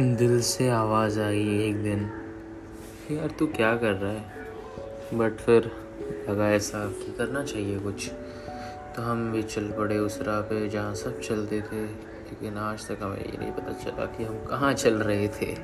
दिल से आवाज़ आई एक दिन। यार तू क्या कर रहा है? बट फिर लगा ऐसा कि करना चाहिए कुछ। तो हम भी चल पड़े उस राह पे जहाँ सब चलते थे, लेकिन आज तक हमें ये नहीं पता चला कि हम कहाँ चल रहे थे।